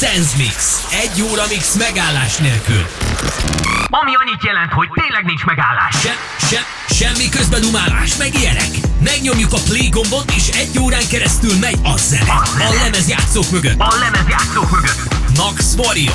Sensmix. Egy óra mix megállás nélkül. Ami annyit jelent, hogy tényleg nincs megállás. Se, se, semmi közbedumálás, meg ilyenek. Megnyomjuk a play gombot, és egy órán keresztül megy a zene. A, a lemezjátszók mögött. A lemezjátszók mögött. Max Warrior.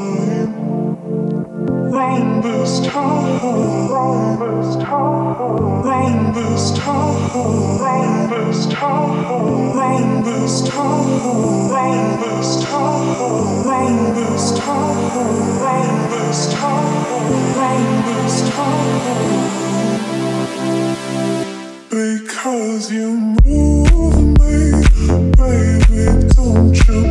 Run this town. Run this town. Run this town. Run this town. Run this town. Run this town. Run this town. Because you move me, baby, don't you?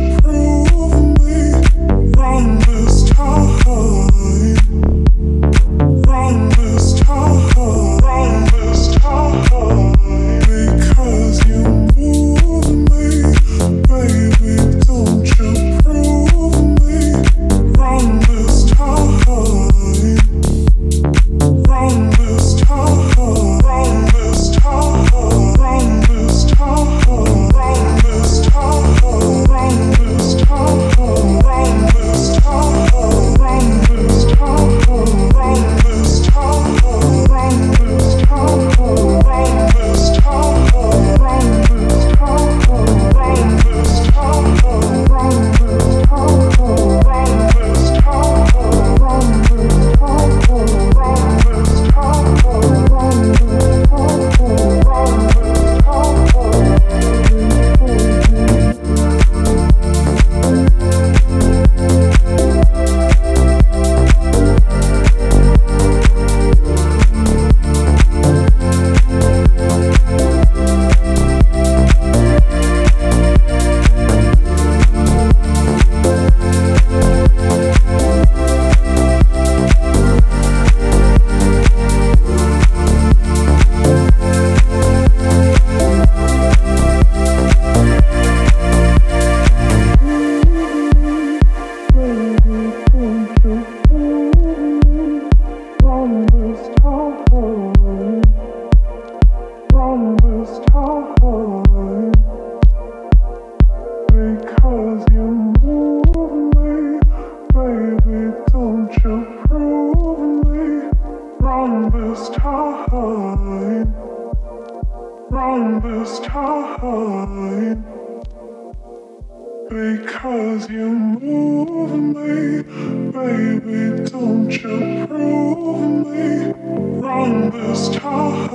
because you move me. Baby, don't you prove me wrong this time.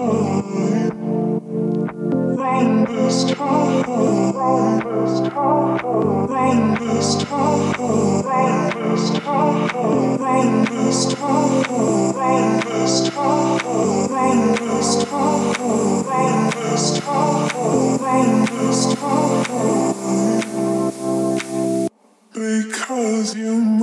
Wrong this time. Wrong this time. Wrong this time. Wrong this time. Wrong this time. Wrong this time. Wrong this time. Wrong this time. Wrong this time because you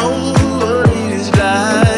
know what it is like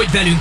hogy velünk